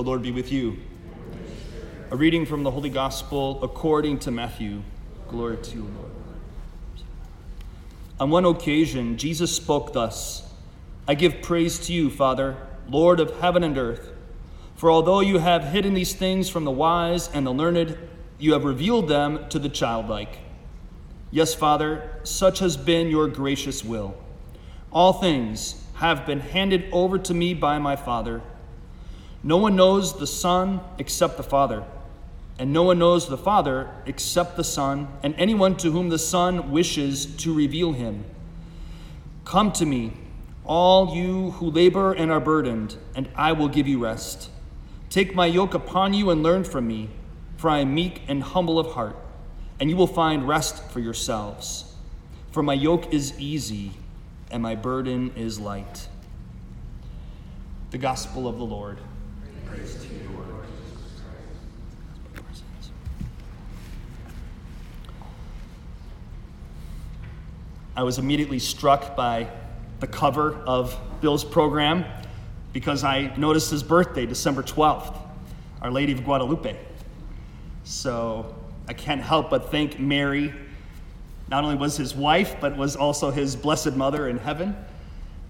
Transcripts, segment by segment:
The Lord be with you. A reading from the Holy Gospel according to Matthew. Glory to you, Lord. On one occasion, Jesus spoke thus I give praise to you, Father, Lord of heaven and earth. For although you have hidden these things from the wise and the learned, you have revealed them to the childlike. Yes, Father, such has been your gracious will. All things have been handed over to me by my Father. No one knows the Son except the Father, and no one knows the Father except the Son, and anyone to whom the Son wishes to reveal him. Come to me, all you who labor and are burdened, and I will give you rest. Take my yoke upon you and learn from me, for I am meek and humble of heart and you will find rest for yourselves. For my yoke is easy and my burden is light. The Gospel of the Lord. I was immediately struck by the cover of Bill's program because I noticed his birthday, December 12th, Our Lady of Guadalupe. So I can't help but thank Mary. Not only was his wife, but was also his blessed mother in heaven.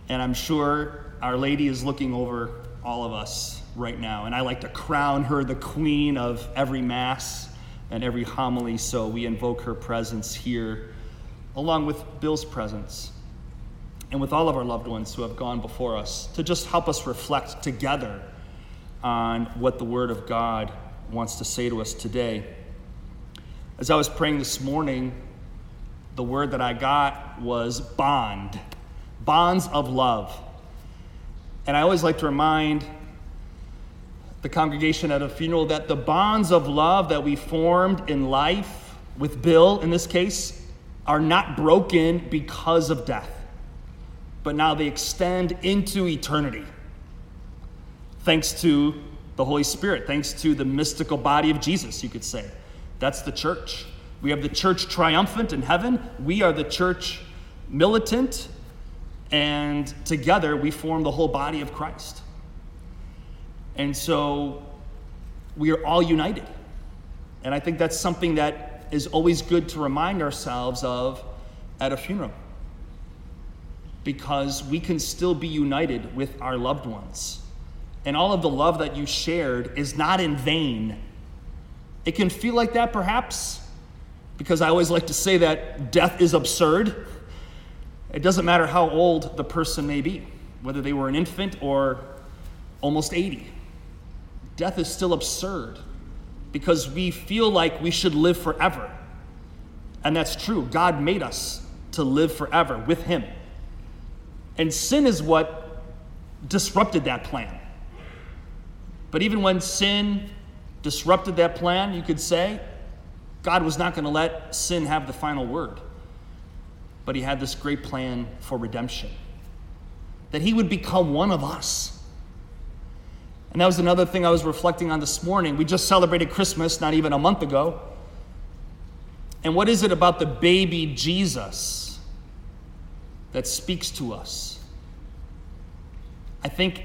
And I'm sure Our Lady is looking over all of us right now. And I like to crown her the queen of every Mass and every homily. So we invoke her presence here, along with Bill's presence, and with all of our loved ones who have gone before us, to just help us reflect together on what the Word of God wants to say to us today. As I was praying this morning, the word that I got was bond, bonds of love. And I always like to remind the congregation at a funeral that the bonds of love that we formed in life, with Bill in this case, are not broken because of death, but now they extend into eternity. Thanks to the Holy Spirit, thanks to the mystical body of Jesus, you could say. That's the church. We have the church triumphant in heaven. We are the church militant. And together we form the whole body of Christ. And so we are all united. And I think that's something that is always good to remind ourselves of at a funeral. Because we can still be united with our loved ones. And all of the love that you shared is not in vain it can feel like that perhaps, because I always like to say that death is absurd. It doesn't matter how old the person may be, whether they were an infant or almost 80. Death is still absurd because we feel like we should live forever. And that's true. God made us to live forever with Him. And sin is what disrupted that plan. But even when sin disrupted that plan, you could say, God was not going to let sin have the final word. But he had this great plan for redemption that he would become one of us. And that was another thing I was reflecting on this morning. We just celebrated Christmas not even a month ago. And what is it about the baby Jesus that speaks to us? I think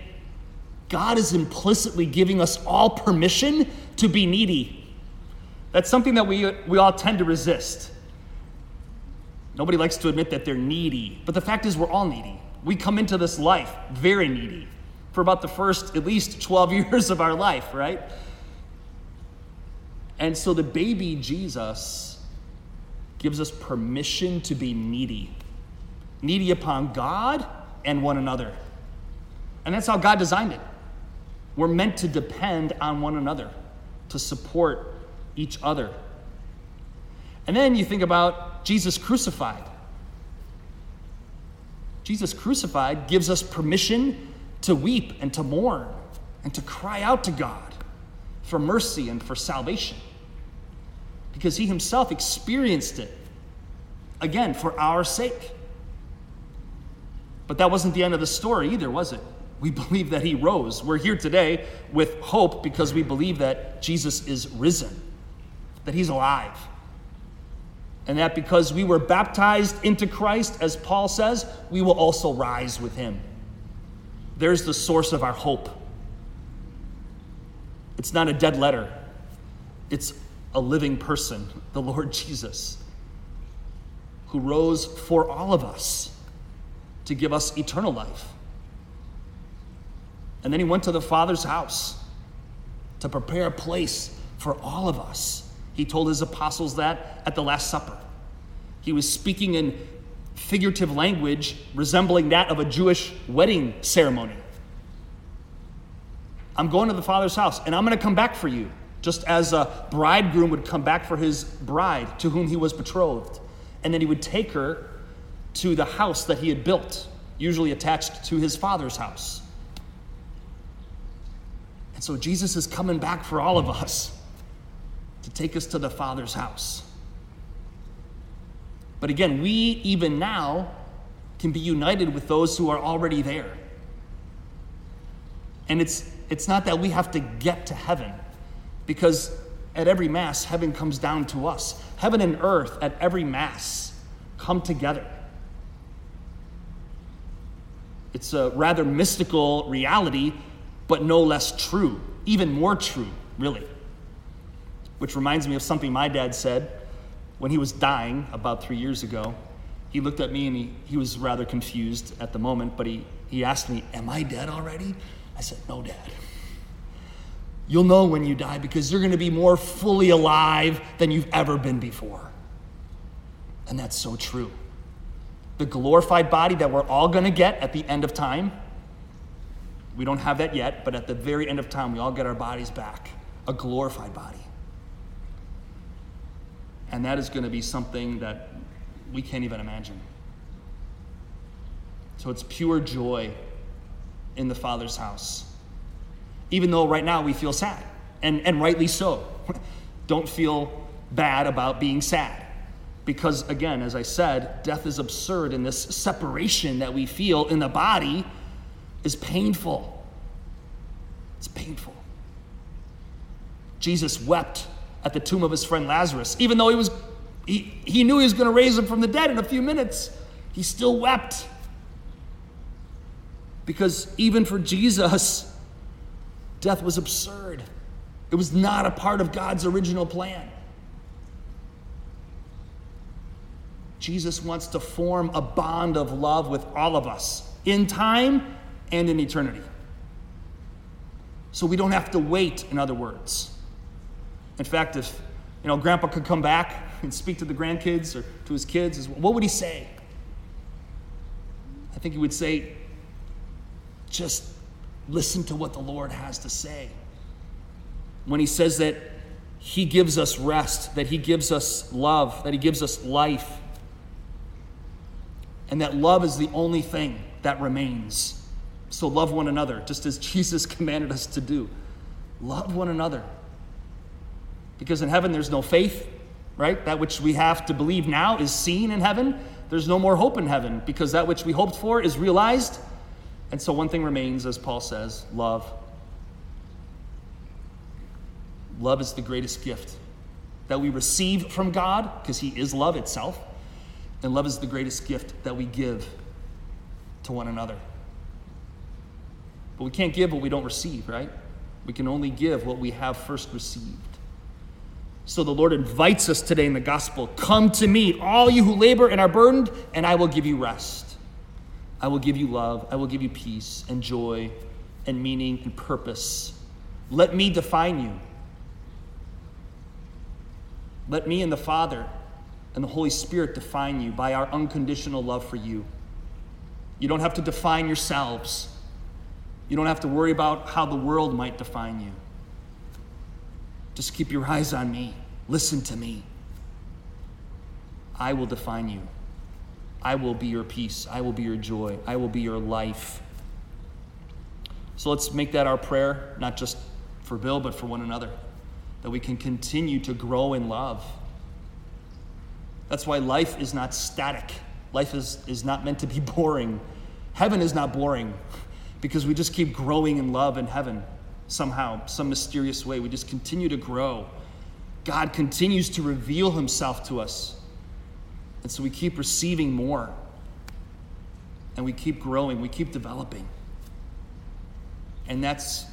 God is implicitly giving us all permission to be needy. That's something that we, we all tend to resist. Nobody likes to admit that they're needy, but the fact is, we're all needy. We come into this life very needy for about the first at least 12 years of our life, right? And so the baby Jesus gives us permission to be needy, needy upon God and one another. And that's how God designed it. We're meant to depend on one another to support each other. And then you think about Jesus crucified. Jesus crucified gives us permission to weep and to mourn and to cry out to God for mercy and for salvation because he himself experienced it again for our sake. But that wasn't the end of the story either, was it? We believe that he rose. We're here today with hope because we believe that Jesus is risen, that he's alive. And that because we were baptized into Christ, as Paul says, we will also rise with him. There's the source of our hope. It's not a dead letter, it's a living person, the Lord Jesus, who rose for all of us to give us eternal life. And then he went to the Father's house to prepare a place for all of us. He told his apostles that at the Last Supper. He was speaking in figurative language resembling that of a Jewish wedding ceremony. I'm going to the Father's house and I'm going to come back for you, just as a bridegroom would come back for his bride to whom he was betrothed. And then he would take her to the house that he had built, usually attached to his father's house. And so Jesus is coming back for all of us to take us to the Father's house. But again, we even now can be united with those who are already there. And it's, it's not that we have to get to heaven, because at every Mass, heaven comes down to us. Heaven and earth at every Mass come together. It's a rather mystical reality, but no less true, even more true, really. Which reminds me of something my dad said when he was dying about three years ago. He looked at me and he, he was rather confused at the moment, but he, he asked me, Am I dead already? I said, No, Dad. You'll know when you die because you're going to be more fully alive than you've ever been before. And that's so true. The glorified body that we're all going to get at the end of time, we don't have that yet, but at the very end of time, we all get our bodies back a glorified body. And that is going to be something that we can't even imagine. So it's pure joy in the Father's house. Even though right now we feel sad, and, and rightly so. Don't feel bad about being sad. Because again, as I said, death is absurd, and this separation that we feel in the body is painful. It's painful. Jesus wept at the tomb of his friend Lazarus. Even though he was he, he knew he was going to raise him from the dead in a few minutes, he still wept. Because even for Jesus, death was absurd. It was not a part of God's original plan. Jesus wants to form a bond of love with all of us in time and in eternity. So we don't have to wait, in other words. In fact, if you know, grandpa could come back and speak to the grandkids or to his kids, what would he say? I think he would say, just listen to what the Lord has to say. When he says that he gives us rest, that he gives us love, that he gives us life, and that love is the only thing that remains. So love one another, just as Jesus commanded us to do. Love one another. Because in heaven there's no faith, right? That which we have to believe now is seen in heaven. There's no more hope in heaven because that which we hoped for is realized. And so one thing remains, as Paul says love. Love is the greatest gift that we receive from God because He is love itself. And love is the greatest gift that we give to one another. But we can't give what we don't receive, right? We can only give what we have first received. So the Lord invites us today in the gospel Come to me, all you who labor and are burdened, and I will give you rest. I will give you love. I will give you peace and joy and meaning and purpose. Let me define you. Let me and the Father and the Holy Spirit define you by our unconditional love for you. You don't have to define yourselves. You don't have to worry about how the world might define you. Just keep your eyes on me. Listen to me. I will define you. I will be your peace. I will be your joy. I will be your life. So let's make that our prayer, not just for Bill, but for one another, that we can continue to grow in love. That's why life is not static. Life is, is not meant to be boring. Heaven is not boring because we just keep growing in love in heaven somehow, some mysterious way. We just continue to grow. God continues to reveal himself to us. And so we keep receiving more. And we keep growing, we keep developing. And that's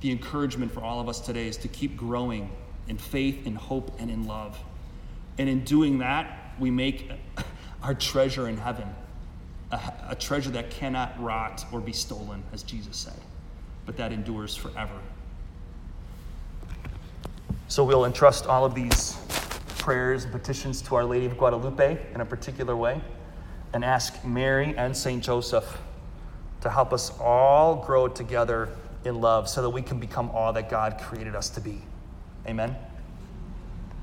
the encouragement for all of us today is to keep growing in faith, in hope, and in love. And in doing that, we make our treasure in heaven a, a treasure that cannot rot or be stolen, as Jesus said, but that endures forever. So we'll entrust all of these prayers and petitions to Our Lady of Guadalupe in a particular way and ask Mary and St. Joseph to help us all grow together in love so that we can become all that God created us to be. Amen.